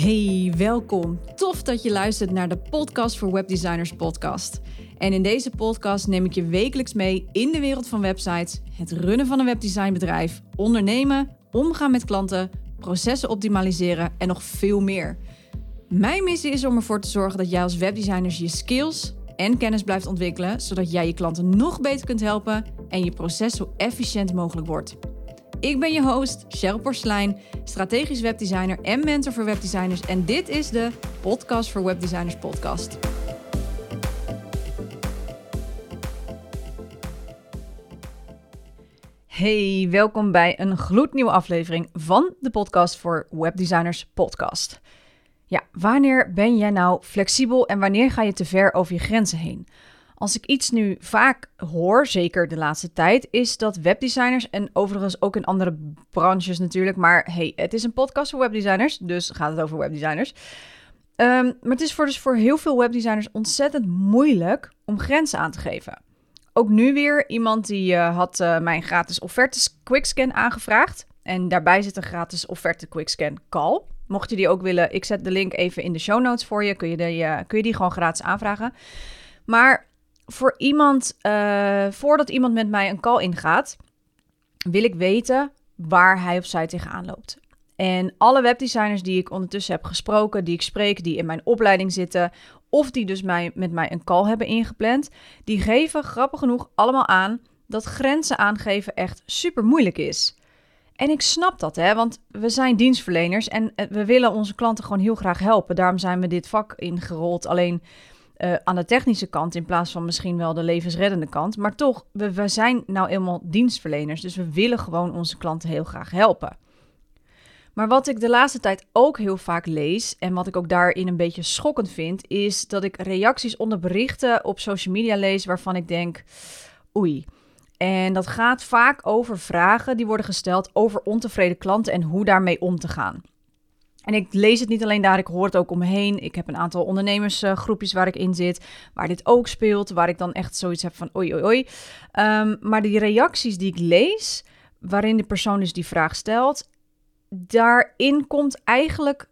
Hey, welkom. Tof dat je luistert naar de Podcast voor Webdesigners podcast. En in deze podcast neem ik je wekelijks mee in de wereld van websites, het runnen van een webdesignbedrijf, ondernemen, omgaan met klanten, processen optimaliseren en nog veel meer. Mijn missie is om ervoor te zorgen dat jij als webdesigners je skills en kennis blijft ontwikkelen, zodat jij je klanten nog beter kunt helpen en je proces zo efficiënt mogelijk wordt. Ik ben je host, Cheryl Porslein, strategisch webdesigner en mentor voor webdesigners. En dit is de Podcast voor Webdesigners podcast. Hey, welkom bij een gloednieuwe aflevering van de Podcast voor Webdesigners podcast. Ja, wanneer ben jij nou flexibel en wanneer ga je te ver over je grenzen heen? Als ik iets nu vaak hoor, zeker de laatste tijd, is dat webdesigners en overigens ook in andere branches natuurlijk, maar hey, het is een podcast voor webdesigners, dus gaat het over webdesigners. Um, maar het is voor, dus voor heel veel webdesigners ontzettend moeilijk om grenzen aan te geven. Ook nu weer iemand die uh, had uh, mijn gratis offertes quickscan aangevraagd. En daarbij zit een gratis offerte quickscan call. Mocht je die ook willen, ik zet de link even in de show notes voor je. Kun je die, uh, kun je die gewoon gratis aanvragen. Maar voor iemand, uh, voordat iemand met mij een call ingaat, wil ik weten waar hij of zij tegenaan loopt. En alle webdesigners die ik ondertussen heb gesproken, die ik spreek, die in mijn opleiding zitten, of die dus mij, met mij een call hebben ingepland, die geven grappig genoeg allemaal aan dat grenzen aangeven echt super moeilijk is. En ik snap dat, hè, want we zijn dienstverleners en eh, we willen onze klanten gewoon heel graag helpen. Daarom zijn we dit vak ingerold. Alleen uh, aan de technische kant in plaats van misschien wel de levensreddende kant. Maar toch, we, we zijn nou eenmaal dienstverleners, dus we willen gewoon onze klanten heel graag helpen. Maar wat ik de laatste tijd ook heel vaak lees en wat ik ook daarin een beetje schokkend vind, is dat ik reacties onder berichten op social media lees waarvan ik denk, oei. En dat gaat vaak over vragen die worden gesteld over ontevreden klanten en hoe daarmee om te gaan. En ik lees het niet alleen daar, ik hoor het ook om me heen. Ik heb een aantal ondernemersgroepjes waar ik in zit, waar dit ook speelt, waar ik dan echt zoiets heb van oei oei oei. Um, maar die reacties die ik lees, waarin de persoon dus die vraag stelt, daarin komt eigenlijk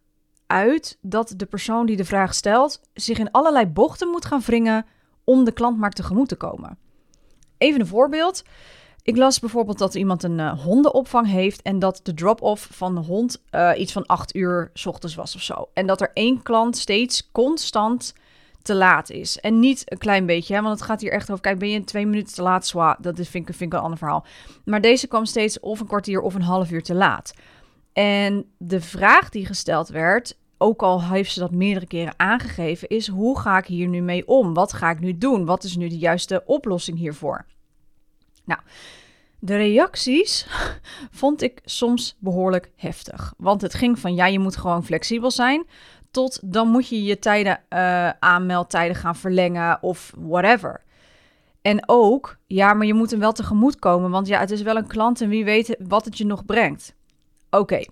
uit dat de persoon die de vraag stelt zich in allerlei bochten moet gaan wringen om de klant maar tegemoet te komen. Even een voorbeeld. Ik las bijvoorbeeld dat iemand een uh, hondenopvang heeft en dat de drop-off van de hond uh, iets van acht uur s ochtends was of zo. En dat er één klant steeds constant te laat is. En niet een klein beetje, want het gaat hier echt over. Kijk, ben je twee minuten te laat, zwa, dat is, vind, ik, vind ik een ander verhaal. Maar deze kwam steeds of een kwartier of een half uur te laat. En de vraag die gesteld werd, ook al heeft ze dat meerdere keren aangegeven, is hoe ga ik hier nu mee om? Wat ga ik nu doen? Wat is nu de juiste oplossing hiervoor? Nou, de reacties vond ik soms behoorlijk heftig. Want het ging van ja, je moet gewoon flexibel zijn. Tot dan moet je je tijden, uh, aanmeldtijden gaan verlengen of whatever. En ook, ja, maar je moet hem wel tegemoet komen. Want ja, het is wel een klant en wie weet wat het je nog brengt. Oké,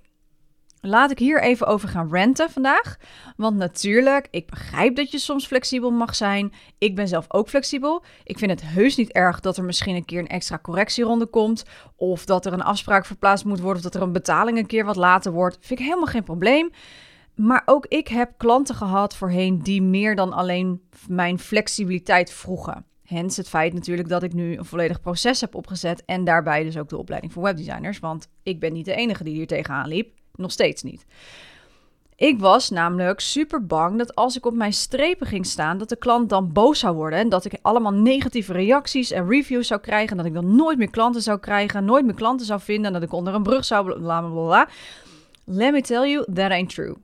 Laat ik hier even over gaan renten vandaag. Want natuurlijk, ik begrijp dat je soms flexibel mag zijn. Ik ben zelf ook flexibel. Ik vind het heus niet erg dat er misschien een keer een extra correctieronde komt. Of dat er een afspraak verplaatst moet worden. Of dat er een betaling een keer wat later wordt. Vind ik helemaal geen probleem. Maar ook ik heb klanten gehad voorheen die meer dan alleen mijn flexibiliteit vroegen. Hens het feit natuurlijk dat ik nu een volledig proces heb opgezet en daarbij dus ook de opleiding voor webdesigners. Want ik ben niet de enige die hier tegenaan liep. Nog steeds niet. Ik was namelijk super bang dat als ik op mijn strepen ging staan, dat de klant dan boos zou worden. En dat ik allemaal negatieve reacties en reviews zou krijgen. En dat ik dan nooit meer klanten zou krijgen, nooit meer klanten zou vinden. En dat ik onder een brug zou bla. Let me tell you, that ain't true.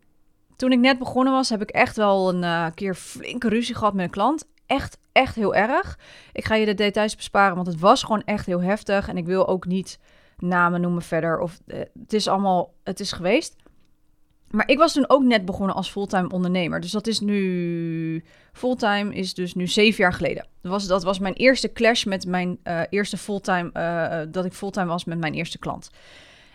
Toen ik net begonnen was, heb ik echt wel een uh, keer flinke ruzie gehad met een klant. Echt, echt heel erg. Ik ga je de details besparen, want het was gewoon echt heel heftig. En ik wil ook niet namen noemen verder. Of uh, het is allemaal, het is geweest. Maar ik was toen ook net begonnen als fulltime ondernemer. Dus dat is nu. Fulltime is dus nu zeven jaar geleden. Dat was, dat was mijn eerste clash met mijn uh, eerste fulltime. Uh, dat ik fulltime was met mijn eerste klant.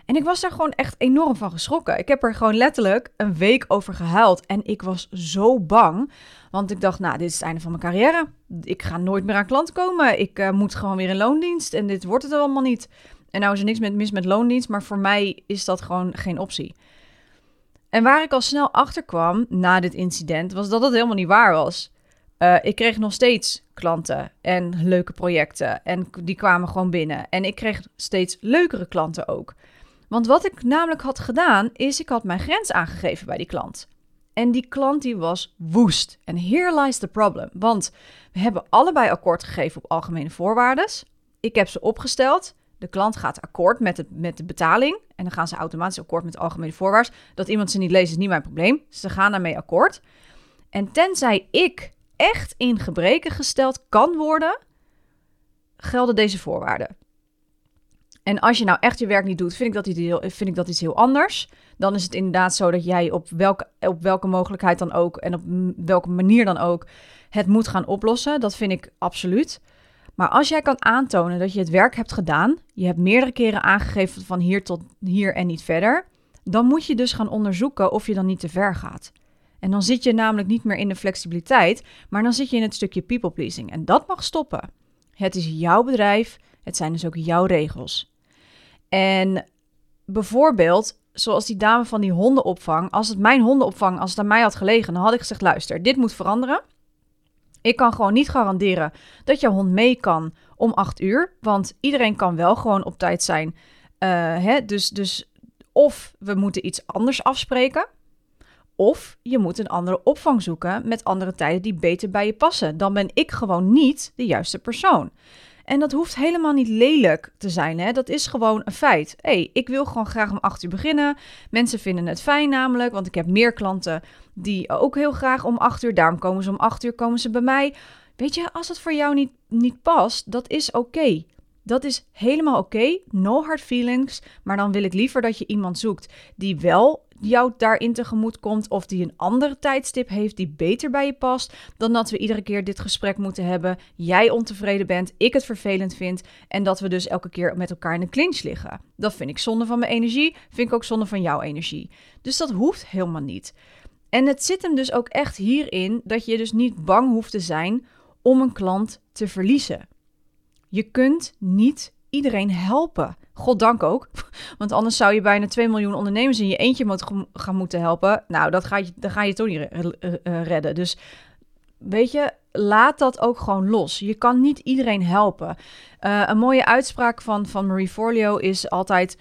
En ik was daar gewoon echt enorm van geschrokken. Ik heb er gewoon letterlijk een week over gehuild. En ik was zo bang. Want ik dacht, nou, dit is het einde van mijn carrière. Ik ga nooit meer aan klanten komen. Ik moet gewoon weer in loondienst. En dit wordt het allemaal niet. En nou is er niks met, mis met loondienst, maar voor mij is dat gewoon geen optie. En waar ik al snel achter kwam na dit incident, was dat het helemaal niet waar was. Uh, ik kreeg nog steeds klanten en leuke projecten. En die kwamen gewoon binnen. En ik kreeg steeds leukere klanten ook. Want wat ik namelijk had gedaan, is ik had mijn grens aangegeven bij die klant. En die klant die was woest. En here lies the problem. Want we hebben allebei akkoord gegeven op algemene voorwaarden. Ik heb ze opgesteld. De klant gaat akkoord met, het, met de betaling. En dan gaan ze automatisch akkoord met de algemene voorwaarden. Dat iemand ze niet leest is niet mijn probleem. Ze gaan daarmee akkoord. En tenzij ik echt in gebreken gesteld kan worden, gelden deze voorwaarden. En als je nou echt je werk niet doet, vind ik dat iets heel, vind ik dat iets heel anders. Dan is het inderdaad zo dat jij op welke, op welke mogelijkheid dan ook en op welke manier dan ook het moet gaan oplossen. Dat vind ik absoluut. Maar als jij kan aantonen dat je het werk hebt gedaan, je hebt meerdere keren aangegeven van hier tot hier en niet verder, dan moet je dus gaan onderzoeken of je dan niet te ver gaat. En dan zit je namelijk niet meer in de flexibiliteit, maar dan zit je in het stukje people pleasing. En dat mag stoppen. Het is jouw bedrijf, het zijn dus ook jouw regels. En bijvoorbeeld, zoals die dame van die hondenopvang, als het mijn hondenopvang, als het aan mij had gelegen, dan had ik gezegd: luister, dit moet veranderen. Ik kan gewoon niet garanderen dat jouw hond mee kan om acht uur, want iedereen kan wel gewoon op tijd zijn. Uh, hè? Dus, dus of we moeten iets anders afspreken. Of je moet een andere opvang zoeken met andere tijden die beter bij je passen. Dan ben ik gewoon niet de juiste persoon. En dat hoeft helemaal niet lelijk te zijn. Hè? Dat is gewoon een feit. hey, ik wil gewoon graag om 8 uur beginnen. Mensen vinden het fijn namelijk, want ik heb meer klanten die ook heel graag om 8 uur. Daarom komen ze om 8 uur komen ze bij mij. Weet je, als het voor jou niet, niet past, dat is oké. Dat is helemaal oké. No hard feelings. Maar dan wil ik liever dat je iemand zoekt die wel jou daarin tegemoet komt of die een andere tijdstip heeft die beter bij je past, dan dat we iedere keer dit gesprek moeten hebben. Jij ontevreden bent, ik het vervelend vind en dat we dus elke keer met elkaar in een clinch liggen. Dat vind ik zonde van mijn energie, vind ik ook zonde van jouw energie. Dus dat hoeft helemaal niet. En het zit hem dus ook echt hierin dat je dus niet bang hoeft te zijn om een klant te verliezen. Je kunt niet iedereen helpen. Goddank ook. Want anders zou je bijna 2 miljoen ondernemers in je eentje gaan moeten helpen. Nou, dat ga je, dan ga je toch niet eh, redden. Dus weet je, laat dat ook gewoon los. Je kan niet iedereen helpen. Uh, een mooie uitspraak van, van Marie Forleo is altijd...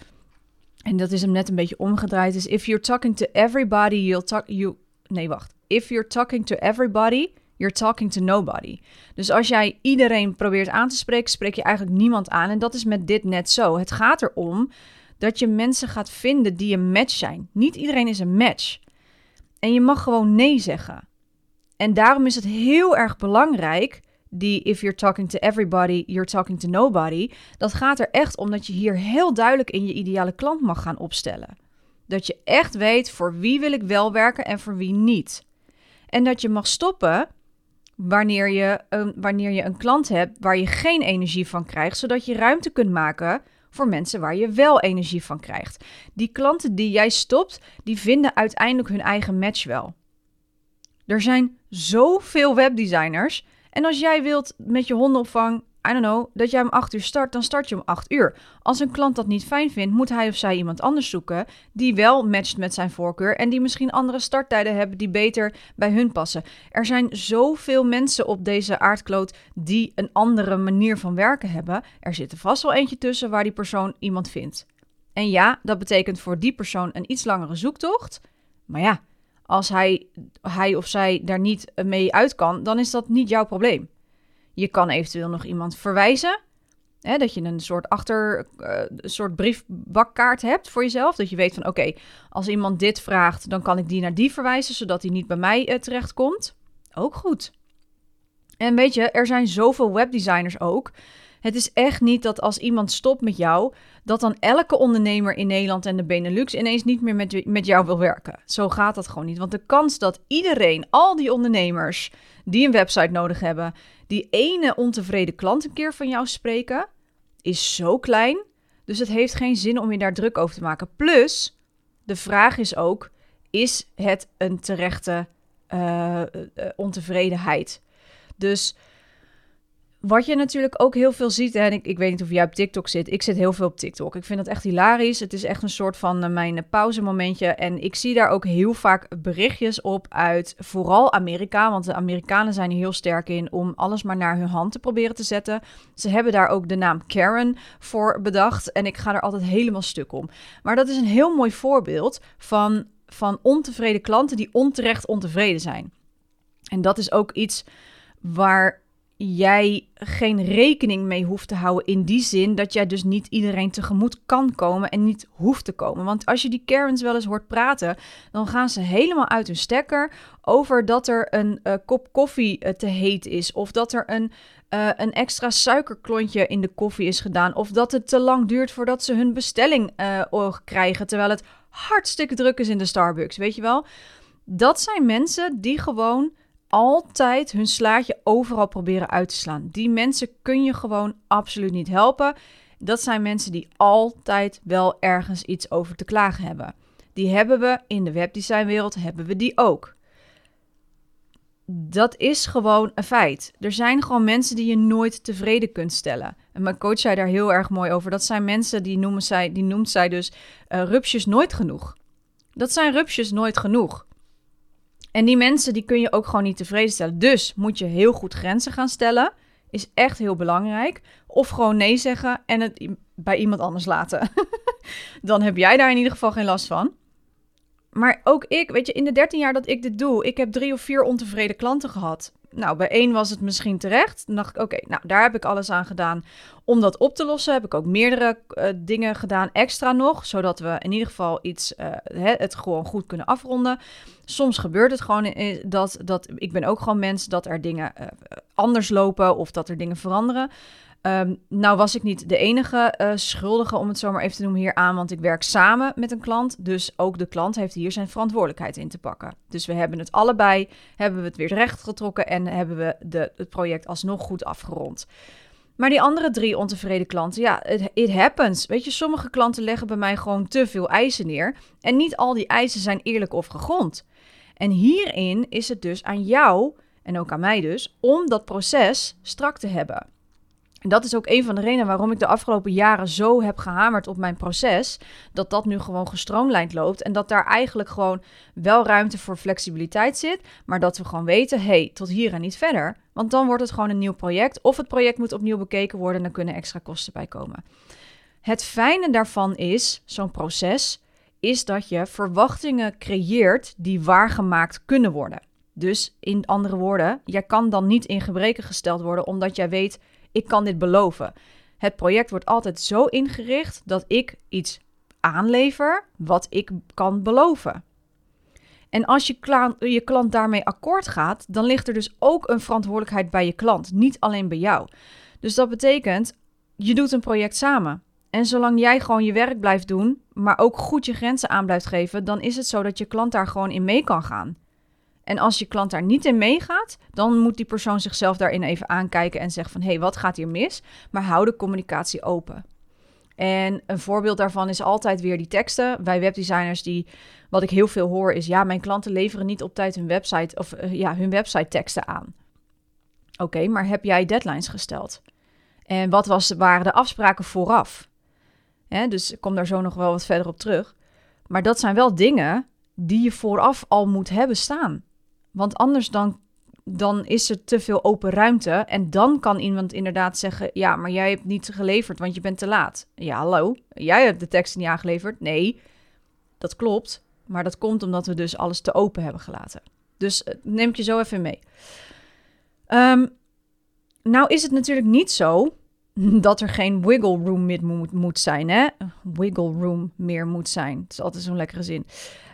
En dat is hem net een beetje omgedraaid. Is if you're talking to everybody, you'll talk... You, nee, wacht. If you're talking to everybody, You're talking to nobody. Dus als jij iedereen probeert aan te spreken, spreek je eigenlijk niemand aan. En dat is met dit net zo. Het gaat erom dat je mensen gaat vinden die een match zijn. Niet iedereen is een match. En je mag gewoon nee zeggen. En daarom is het heel erg belangrijk, die if you're talking to everybody, you're talking to nobody. Dat gaat er echt om dat je hier heel duidelijk in je ideale klant mag gaan opstellen. Dat je echt weet voor wie wil ik wel werken en voor wie niet. En dat je mag stoppen wanneer je, een, wanneer je een klant hebt waar je geen energie van krijgt, zodat je ruimte kunt maken voor mensen waar je wel energie van krijgt. Die klanten die jij stopt, die vinden uiteindelijk hun eigen match wel. Er zijn zoveel webdesigners. En als jij wilt met je hondenopvang I don't know, dat jij om 8 uur start, dan start je om 8 uur. Als een klant dat niet fijn vindt, moet hij of zij iemand anders zoeken die wel matcht met zijn voorkeur en die misschien andere starttijden hebben die beter bij hun passen. Er zijn zoveel mensen op deze aardkloot die een andere manier van werken hebben. Er zit er vast wel eentje tussen waar die persoon iemand vindt. En ja, dat betekent voor die persoon een iets langere zoektocht. Maar ja, als hij, hij of zij daar niet mee uit kan, dan is dat niet jouw probleem. Je kan eventueel nog iemand verwijzen. Hè, dat je een soort achter, uh, een soort briefbakkaart hebt voor jezelf. Dat je weet van oké, als iemand dit vraagt, dan kan ik die naar die verwijzen, zodat hij niet bij mij uh, terechtkomt. Ook goed. En weet je, er zijn zoveel webdesigners ook. Het is echt niet dat als iemand stopt met jou, dat dan elke ondernemer in Nederland en de Benelux ineens niet meer met, met jou wil werken. Zo gaat dat gewoon niet. Want de kans dat iedereen, al die ondernemers die een website nodig hebben, die ene ontevreden klant een keer van jou spreken, is zo klein. Dus het heeft geen zin om je daar druk over te maken. Plus, de vraag is ook: is het een terechte uh, ontevredenheid? Dus wat je natuurlijk ook heel veel ziet, en ik, ik weet niet of jij op TikTok zit. Ik zit heel veel op TikTok. Ik vind dat echt hilarisch. Het is echt een soort van uh, mijn pauzemomentje. En ik zie daar ook heel vaak berichtjes op uit vooral Amerika. Want de Amerikanen zijn er heel sterk in om alles maar naar hun hand te proberen te zetten. Ze hebben daar ook de naam Karen voor bedacht. En ik ga er altijd helemaal stuk om. Maar dat is een heel mooi voorbeeld van, van ontevreden klanten die onterecht ontevreden zijn. En dat is ook iets waar jij geen rekening mee hoeft te houden in die zin dat jij dus niet iedereen tegemoet kan komen en niet hoeft te komen. Want als je die Karens wel eens hoort praten, dan gaan ze helemaal uit hun stekker over dat er een uh, kop koffie uh, te heet is of dat er een, uh, een extra suikerklontje in de koffie is gedaan of dat het te lang duurt voordat ze hun bestelling krijgen terwijl het hartstikke druk is in de Starbucks, weet je wel? Dat zijn mensen die gewoon altijd hun slaatje overal proberen uit te slaan. Die mensen kun je gewoon absoluut niet helpen. Dat zijn mensen die altijd wel ergens iets over te klagen hebben. Die hebben we in de webdesignwereld, hebben we die ook. Dat is gewoon een feit. Er zijn gewoon mensen die je nooit tevreden kunt stellen. En mijn coach zei daar heel erg mooi over. Dat zijn mensen die, noemen zij, die noemt zij dus uh, rupsjes nooit genoeg. Dat zijn rupsjes nooit genoeg. En die mensen die kun je ook gewoon niet tevreden stellen. Dus moet je heel goed grenzen gaan stellen. Is echt heel belangrijk. Of gewoon nee zeggen en het bij iemand anders laten. Dan heb jij daar in ieder geval geen last van. Maar ook ik, weet je, in de 13 jaar dat ik dit doe, ik heb drie of vier ontevreden klanten gehad. Nou, bij één was het misschien terecht. Dan dacht ik, oké, nou, daar heb ik alles aan gedaan om dat op te lossen. Heb ik ook meerdere uh, dingen gedaan, extra nog, zodat we in ieder geval iets, uh, het gewoon goed kunnen afronden. Soms gebeurt het gewoon dat, dat ik ben ook gewoon mens, dat er dingen uh, anders lopen of dat er dingen veranderen. Um, nou was ik niet de enige uh, schuldige, om het zo maar even te noemen, hier aan, want ik werk samen met een klant. Dus ook de klant heeft hier zijn verantwoordelijkheid in te pakken. Dus we hebben het allebei, hebben we het weer recht getrokken en hebben we de, het project alsnog goed afgerond. Maar die andere drie ontevreden klanten, ja, it happens. Weet je, sommige klanten leggen bij mij gewoon te veel eisen neer. En niet al die eisen zijn eerlijk of gegrond. En hierin is het dus aan jou, en ook aan mij dus, om dat proces strak te hebben. En dat is ook een van de redenen waarom ik de afgelopen jaren zo heb gehamerd op mijn proces. Dat dat nu gewoon gestroomlijnd loopt. En dat daar eigenlijk gewoon wel ruimte voor flexibiliteit zit. Maar dat we gewoon weten, hey, tot hier en niet verder. Want dan wordt het gewoon een nieuw project. Of het project moet opnieuw bekeken worden en dan kunnen extra kosten bij komen. Het fijne daarvan is, zo'n proces, is dat je verwachtingen creëert die waargemaakt kunnen worden. Dus in andere woorden, jij kan dan niet in gebreken gesteld worden omdat jij weet, ik kan dit beloven. Het project wordt altijd zo ingericht dat ik iets aanlever wat ik kan beloven. En als je, klant, je klant daarmee akkoord gaat, dan ligt er dus ook een verantwoordelijkheid bij je klant, niet alleen bij jou. Dus dat betekent, je doet een project samen. En zolang jij gewoon je werk blijft doen, maar ook goed je grenzen aan blijft geven, dan is het zo dat je klant daar gewoon in mee kan gaan. En als je klant daar niet in meegaat, dan moet die persoon zichzelf daarin even aankijken en zeggen van hé, hey, wat gaat hier mis? Maar hou de communicatie open. En een voorbeeld daarvan is altijd weer die teksten. Wij webdesigners die, wat ik heel veel hoor, is ja, mijn klanten leveren niet op tijd hun website of uh, ja, hun website teksten aan. Oké, maar heb jij deadlines gesteld? En wat was, waren de afspraken vooraf? Dus ik kom daar zo nog wel wat verder op terug. Maar dat zijn wel dingen die je vooraf al moet hebben staan. Want anders dan, dan is er te veel open ruimte. En dan kan iemand inderdaad zeggen: Ja, maar jij hebt niet geleverd, want je bent te laat. Ja, hallo. Jij hebt de tekst niet aangeleverd. Nee, dat klopt. Maar dat komt omdat we dus alles te open hebben gelaten. Dus uh, neem je zo even mee. Um, nou is het natuurlijk niet zo dat er geen wiggle room meer moet, moet zijn. Hè? Wiggle room meer moet zijn. Het is altijd zo'n lekkere zin.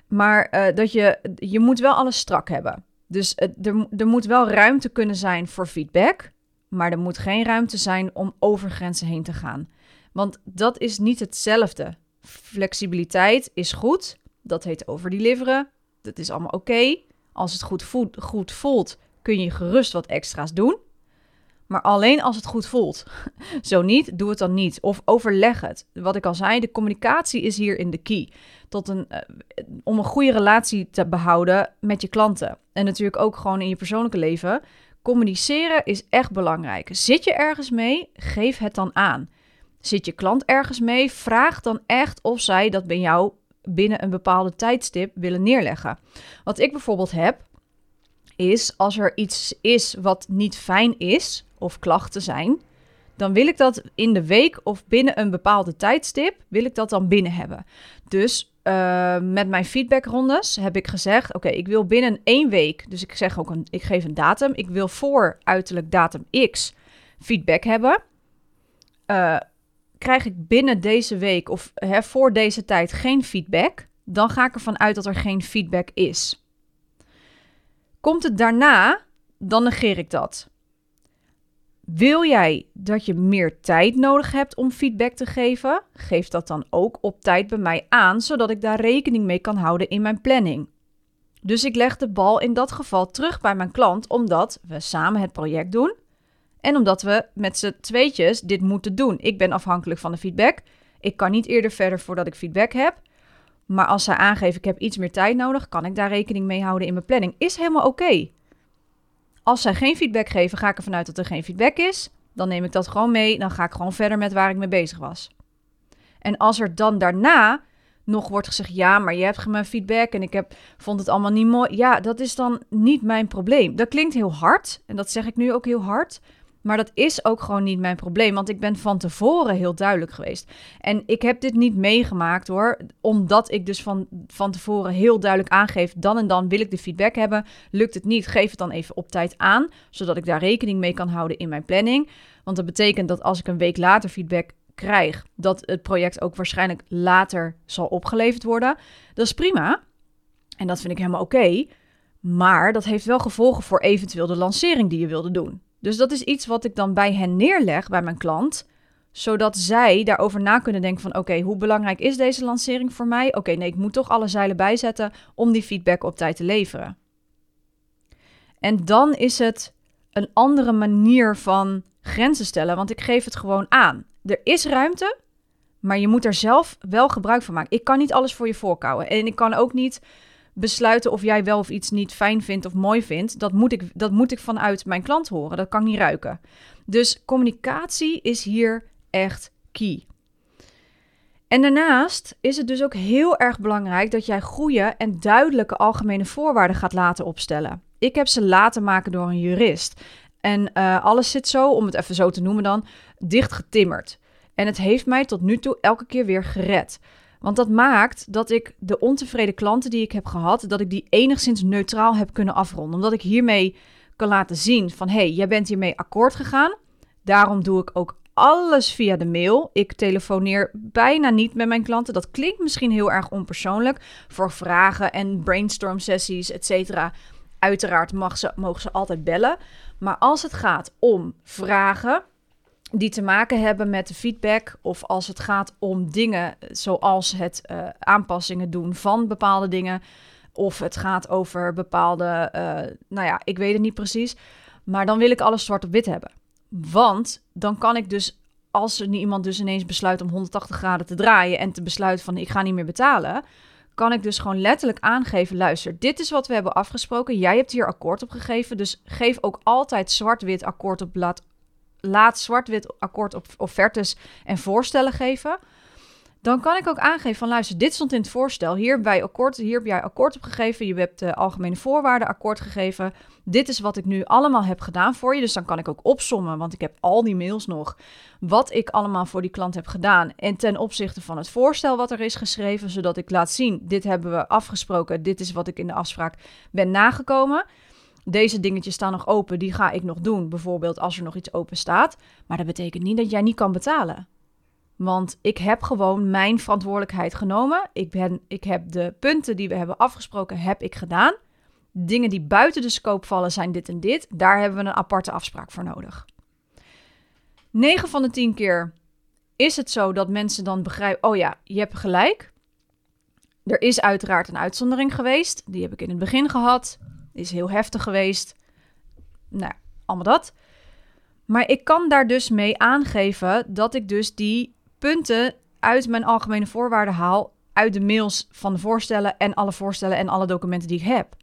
Maar uh, dat je, je moet wel alles strak hebben. Dus er, er moet wel ruimte kunnen zijn voor feedback, maar er moet geen ruimte zijn om over grenzen heen te gaan. Want dat is niet hetzelfde. Flexibiliteit is goed, dat heet overdeliveren, dat is allemaal oké. Als het goed goed voelt, kun je gerust wat extra's doen. Maar alleen als het goed voelt. Zo niet, doe het dan niet. Of overleg het. Wat ik al zei, de communicatie is hier in de key. Tot een, uh, om een goede relatie te behouden met je klanten. En natuurlijk ook gewoon in je persoonlijke leven. Communiceren is echt belangrijk. Zit je ergens mee? Geef het dan aan. Zit je klant ergens mee? Vraag dan echt of zij dat bij jou binnen een bepaalde tijdstip willen neerleggen. Wat ik bijvoorbeeld heb, is als er iets is wat niet fijn is of klachten zijn, dan wil ik dat in de week of binnen een bepaalde tijdstip, wil ik dat dan binnen hebben. Dus uh, met mijn feedbackrondes heb ik gezegd, oké, ik wil binnen één week, dus ik zeg ook, een, ik geef een datum, ik wil voor uiterlijk datum X feedback hebben. Uh, krijg ik binnen deze week of hè, voor deze tijd geen feedback, dan ga ik ervan uit dat er geen feedback is. Komt het daarna, dan negeer ik dat. Wil jij dat je meer tijd nodig hebt om feedback te geven? Geef dat dan ook op tijd bij mij aan, zodat ik daar rekening mee kan houden in mijn planning. Dus ik leg de bal in dat geval terug bij mijn klant, omdat we samen het project doen en omdat we met z'n tweetjes dit moeten doen. Ik ben afhankelijk van de feedback. Ik kan niet eerder verder voordat ik feedback heb. Maar als zij aangeven ik heb iets meer tijd nodig, kan ik daar rekening mee houden in mijn planning. Is helemaal oké. Als zij geen feedback geven, ga ik ervan uit dat er geen feedback is. Dan neem ik dat gewoon mee. Dan ga ik gewoon verder met waar ik mee bezig was. En als er dan daarna nog wordt gezegd: ja, maar je hebt mijn feedback en ik heb, vond het allemaal niet mooi. Ja, dat is dan niet mijn probleem. Dat klinkt heel hard en dat zeg ik nu ook heel hard. Maar dat is ook gewoon niet mijn probleem, want ik ben van tevoren heel duidelijk geweest. En ik heb dit niet meegemaakt hoor, omdat ik dus van, van tevoren heel duidelijk aangeef, dan en dan wil ik de feedback hebben. Lukt het niet, geef het dan even op tijd aan, zodat ik daar rekening mee kan houden in mijn planning. Want dat betekent dat als ik een week later feedback krijg, dat het project ook waarschijnlijk later zal opgeleverd worden. Dat is prima. En dat vind ik helemaal oké. maar dat heeft wel gevolgen voor eventueel de lancering die je wilde doen. Dus dat is iets wat ik dan bij hen neerleg, bij mijn klant, zodat zij daarover na kunnen denken van oké, hoe belangrijk is deze lancering voor mij? Oké, nee, ik moet toch alle zeilen bijzetten om die feedback op tijd te leveren. En dan is het een andere manier van grenzen stellen, want ik geef het gewoon aan. Er is ruimte, maar je moet er zelf wel gebruik van maken. Ik kan niet alles voor je voorkouwen en ik kan ook niet besluiten of jij wel of iets niet fijn vindt of mooi vindt, dat moet ik, dat moet ik vanuit mijn klant horen. Dat kan niet ruiken. Dus communicatie is hier echt key. En daarnaast is het dus ook heel erg belangrijk dat jij goede en duidelijke algemene voorwaarden gaat laten opstellen. Ik heb ze laten maken door een jurist. En uh, alles zit zo, om het even zo te noemen dan, dicht getimmerd. En het heeft mij tot nu toe elke keer weer gered. Want dat maakt dat ik de ontevreden klanten die ik heb gehad, dat ik die enigszins neutraal heb kunnen afronden. Omdat ik hiermee kan laten zien van, hé, hey, jij bent hiermee akkoord gegaan. Daarom doe ik ook alles via de mail. Ik telefoneer bijna niet met mijn klanten. Dat klinkt misschien heel erg onpersoonlijk. Voor vragen en brainstorm sessies, et cetera. Uiteraard ze, mogen ze altijd bellen. Maar als het gaat om vragen, die te maken hebben met de feedback of als het gaat om dingen zoals het uh, aanpassingen doen van bepaalde dingen of het gaat over bepaalde, uh, nou ja, ik weet het niet precies, maar dan wil ik alles zwart op wit hebben. Want dan kan ik dus, als er iemand dus ineens besluit om 180 graden te draaien en te besluiten van ik ga niet meer betalen, kan ik dus gewoon letterlijk aangeven: luister, dit is wat we hebben afgesproken. Jij hebt hier akkoord op gegeven. Dus geef ook altijd zwart-wit akkoord op. Laat laat zwart-wit akkoord op offertes en voorstellen geven. Dan kan ik ook aangeven van luister, dit stond in het voorstel. Hier, bij akkoord, hier heb jij akkoord op gegeven. Je hebt de algemene voorwaarden akkoord gegeven. Dit is wat ik nu allemaal heb gedaan voor je. Dus dan kan ik ook opsommen, want ik heb al die mails nog. Wat ik allemaal voor die klant heb gedaan. En ten opzichte van het voorstel wat er is geschreven. Zodat ik laat zien, dit hebben we afgesproken. Dit is wat ik in de afspraak ben nagekomen deze dingetjes staan nog open, die ga ik nog doen. Bijvoorbeeld als er nog iets open staat. Maar dat betekent niet dat jij niet kan betalen. Want ik heb gewoon mijn verantwoordelijkheid genomen. Ik, ben, ik heb de punten die we hebben afgesproken, heb ik gedaan. Dingen die buiten de scope vallen zijn dit en dit. Daar hebben we een aparte afspraak voor nodig. 9 van de 10 keer is het zo dat mensen dan begrijpen: oh ja, je hebt gelijk. Er is uiteraard een uitzondering geweest. Die heb ik in het begin gehad is heel heftig geweest. Nou, allemaal dat. Maar ik kan daar dus mee aangeven dat ik dus die punten uit mijn algemene voorwaarden haal. Uit de mails van de voorstellen en alle voorstellen en alle documenten die ik heb.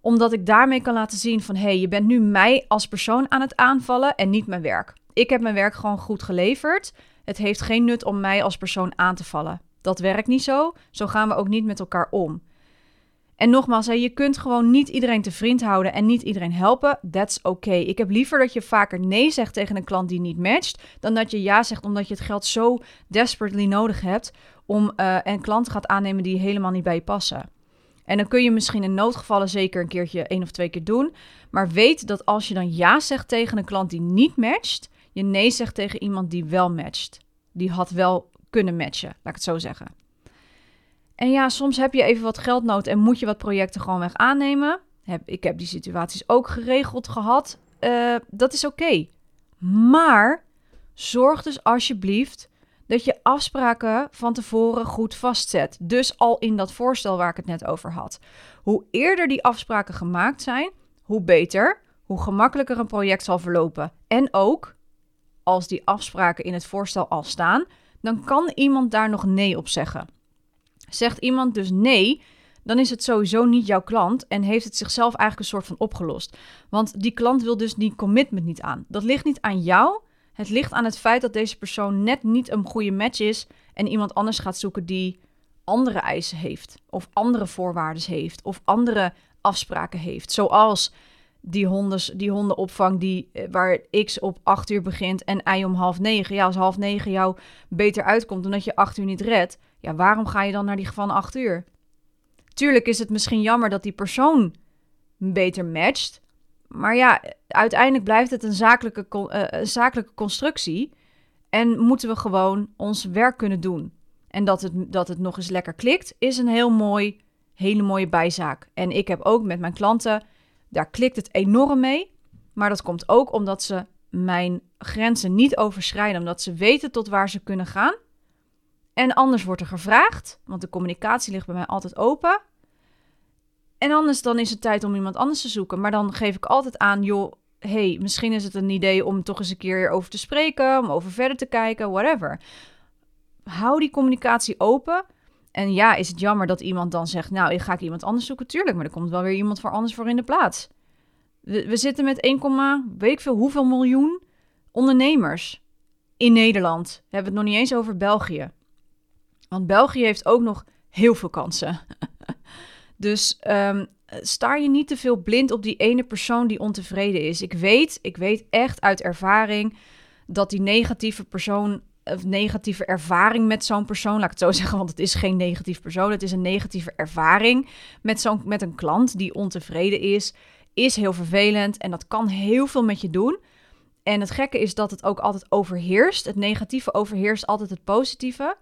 Omdat ik daarmee kan laten zien van... hé, hey, je bent nu mij als persoon aan het aanvallen en niet mijn werk. Ik heb mijn werk gewoon goed geleverd. Het heeft geen nut om mij als persoon aan te vallen. Dat werkt niet zo. Zo gaan we ook niet met elkaar om. En nogmaals, je kunt gewoon niet iedereen te vriend houden en niet iedereen helpen. That's okay. Ik heb liever dat je vaker nee zegt tegen een klant die niet matcht, dan dat je ja zegt omdat je het geld zo desperately nodig hebt om uh, een klant gaat aannemen die helemaal niet bij je passen. En dan kun je misschien in noodgevallen zeker een keertje één of twee keer doen. Maar weet dat als je dan ja zegt tegen een klant die niet matcht, je nee zegt tegen iemand die wel matcht. Die had wel kunnen matchen, laat ik het zo zeggen. En ja, soms heb je even wat geld nodig en moet je wat projecten gewoon weg aannemen. Heb, ik heb die situaties ook geregeld gehad. Uh, dat is oké. Maar zorg dus alsjeblieft dat je afspraken van tevoren goed vastzet. Dus al in dat voorstel waar ik het net over had. Hoe eerder die afspraken gemaakt zijn, hoe beter, hoe gemakkelijker een project zal verlopen. En ook, als die afspraken in het voorstel al staan, dan kan iemand daar nog nee op zeggen. Zegt iemand dus nee, dan is het sowieso niet jouw klant en heeft het zichzelf eigenlijk een soort van opgelost. Want die klant wil dus die commitment niet aan. Dat ligt niet aan jou. Het ligt aan het feit dat deze persoon net niet een goede match is en iemand anders gaat zoeken die andere eisen heeft, of andere voorwaarden heeft, of andere afspraken heeft. Zoals die, die hondenopvang die, eh, waar X op 8 uur begint en Y om half negen. Ja, als half negen jou beter uitkomt omdat je 8 uur niet redt, ja, waarom ga je dan naar die van 8 uur? Tuurlijk is het misschien jammer dat die persoon beter matcht. Maar ja, uiteindelijk blijft het een zakelijke, uh, een zakelijke constructie. En moeten we gewoon ons werk kunnen doen. En dat het, dat het nog eens lekker klikt, is een heel mooi, hele mooie bijzaak. En ik heb ook met mijn klanten, daar klikt het enorm mee. Maar dat komt ook omdat ze mijn grenzen niet overschrijden. Omdat ze weten tot waar ze kunnen gaan. En anders wordt er gevraagd, want de communicatie ligt bij mij altijd open. En anders dan is het tijd om iemand anders te zoeken. Maar dan geef ik altijd aan, joh, hey, misschien is het een idee om toch eens een keer over te spreken, om over verder te kijken, whatever. Hou die communicatie open. En ja, is het jammer dat iemand dan zegt, nou, ik ga ik iemand anders zoeken? Tuurlijk, maar er komt wel weer iemand voor anders voor in de plaats. We, we zitten met 1, weet ik veel hoeveel miljoen ondernemers in Nederland. We hebben het nog niet eens over België. Want België heeft ook nog heel veel kansen. dus um, sta je niet te veel blind op die ene persoon die ontevreden is. Ik weet, ik weet echt uit ervaring dat die negatieve persoon of negatieve ervaring met zo'n persoon, laat ik het zo zeggen, want het is geen negatief persoon, het is een negatieve ervaring met, zo'n, met een klant die ontevreden is, is heel vervelend en dat kan heel veel met je doen. En het gekke is dat het ook altijd overheerst. Het negatieve overheerst altijd het positieve.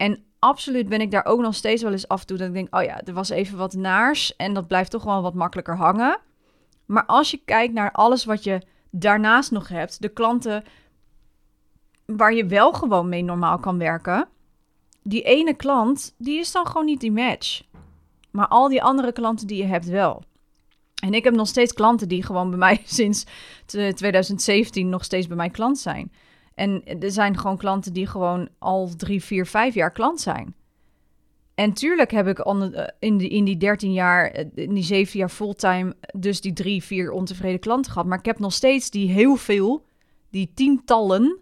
En absoluut ben ik daar ook nog steeds wel eens af en toe dat ik denk, oh ja, er was even wat naars en dat blijft toch wel wat makkelijker hangen. Maar als je kijkt naar alles wat je daarnaast nog hebt, de klanten waar je wel gewoon mee normaal kan werken, die ene klant, die is dan gewoon niet die match. Maar al die andere klanten die je hebt wel. En ik heb nog steeds klanten die gewoon bij mij sinds 2017 nog steeds bij mij klant zijn. En er zijn gewoon klanten die gewoon al drie, vier, vijf jaar klant zijn. En tuurlijk heb ik eh, in die, 13 jaar, eh, in die 7 jaar fulltime, dus die drie, vier ontevreden klanten gehad. Maar ik heb nog steeds die heel veel, die tientallen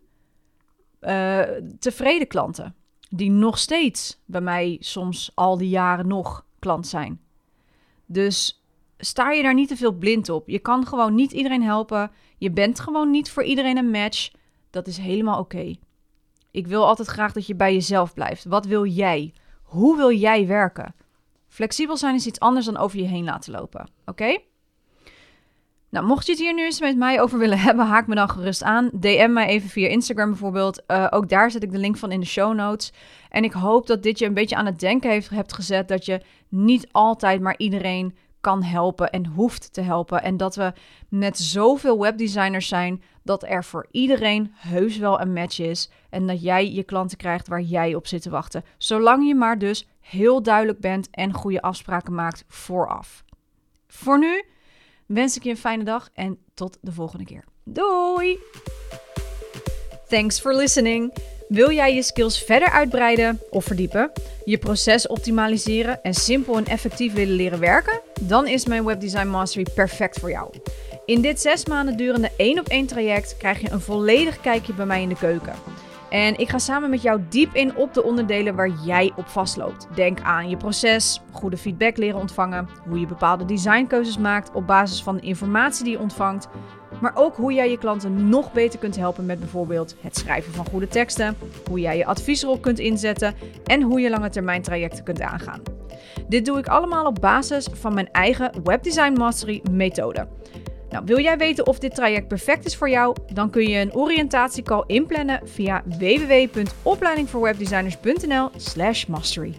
tevreden klanten. Die nog steeds bij mij soms al die jaren nog klant zijn. Dus sta je daar niet te veel blind op. Je kan gewoon niet iedereen helpen. Je bent gewoon niet voor iedereen een match. Dat is helemaal oké. Ik wil altijd graag dat je bij jezelf blijft. Wat wil jij? Hoe wil jij werken? Flexibel zijn is iets anders dan over je heen laten lopen. Oké? Nou, mocht je het hier nu eens met mij over willen hebben, haak me dan gerust aan. DM mij even via Instagram bijvoorbeeld. Uh, ook daar zet ik de link van in de show notes. En ik hoop dat dit je een beetje aan het denken heeft hebt gezet dat je niet altijd maar iedereen kan helpen en hoeft te helpen. En dat we met zoveel webdesigners zijn dat er voor iedereen heus wel een match is. En dat jij je klanten krijgt waar jij op zit te wachten. Zolang je maar dus heel duidelijk bent en goede afspraken maakt vooraf. Voor nu wens ik je een fijne dag en tot de volgende keer. Doei! Thanks for listening. Wil jij je skills verder uitbreiden of verdiepen, je proces optimaliseren en simpel en effectief willen leren werken? Dan is mijn Webdesign Mastery perfect voor jou. In dit zes maanden durende één op één traject krijg je een volledig kijkje bij mij in de keuken. En ik ga samen met jou diep in op de onderdelen waar jij op vastloopt. Denk aan je proces, goede feedback leren ontvangen, hoe je bepaalde designkeuzes maakt op basis van de informatie die je ontvangt, maar ook hoe jij je klanten nog beter kunt helpen met bijvoorbeeld het schrijven van goede teksten, hoe jij je adviesrol kunt inzetten en hoe je lange termijn trajecten kunt aangaan. Dit doe ik allemaal op basis van mijn eigen Webdesign Mastery methode. Nou, wil jij weten of dit traject perfect is voor jou? Dan kun je een oriëntatiecall inplannen via www.opleidingvoorwebdesigners.nl/mastery.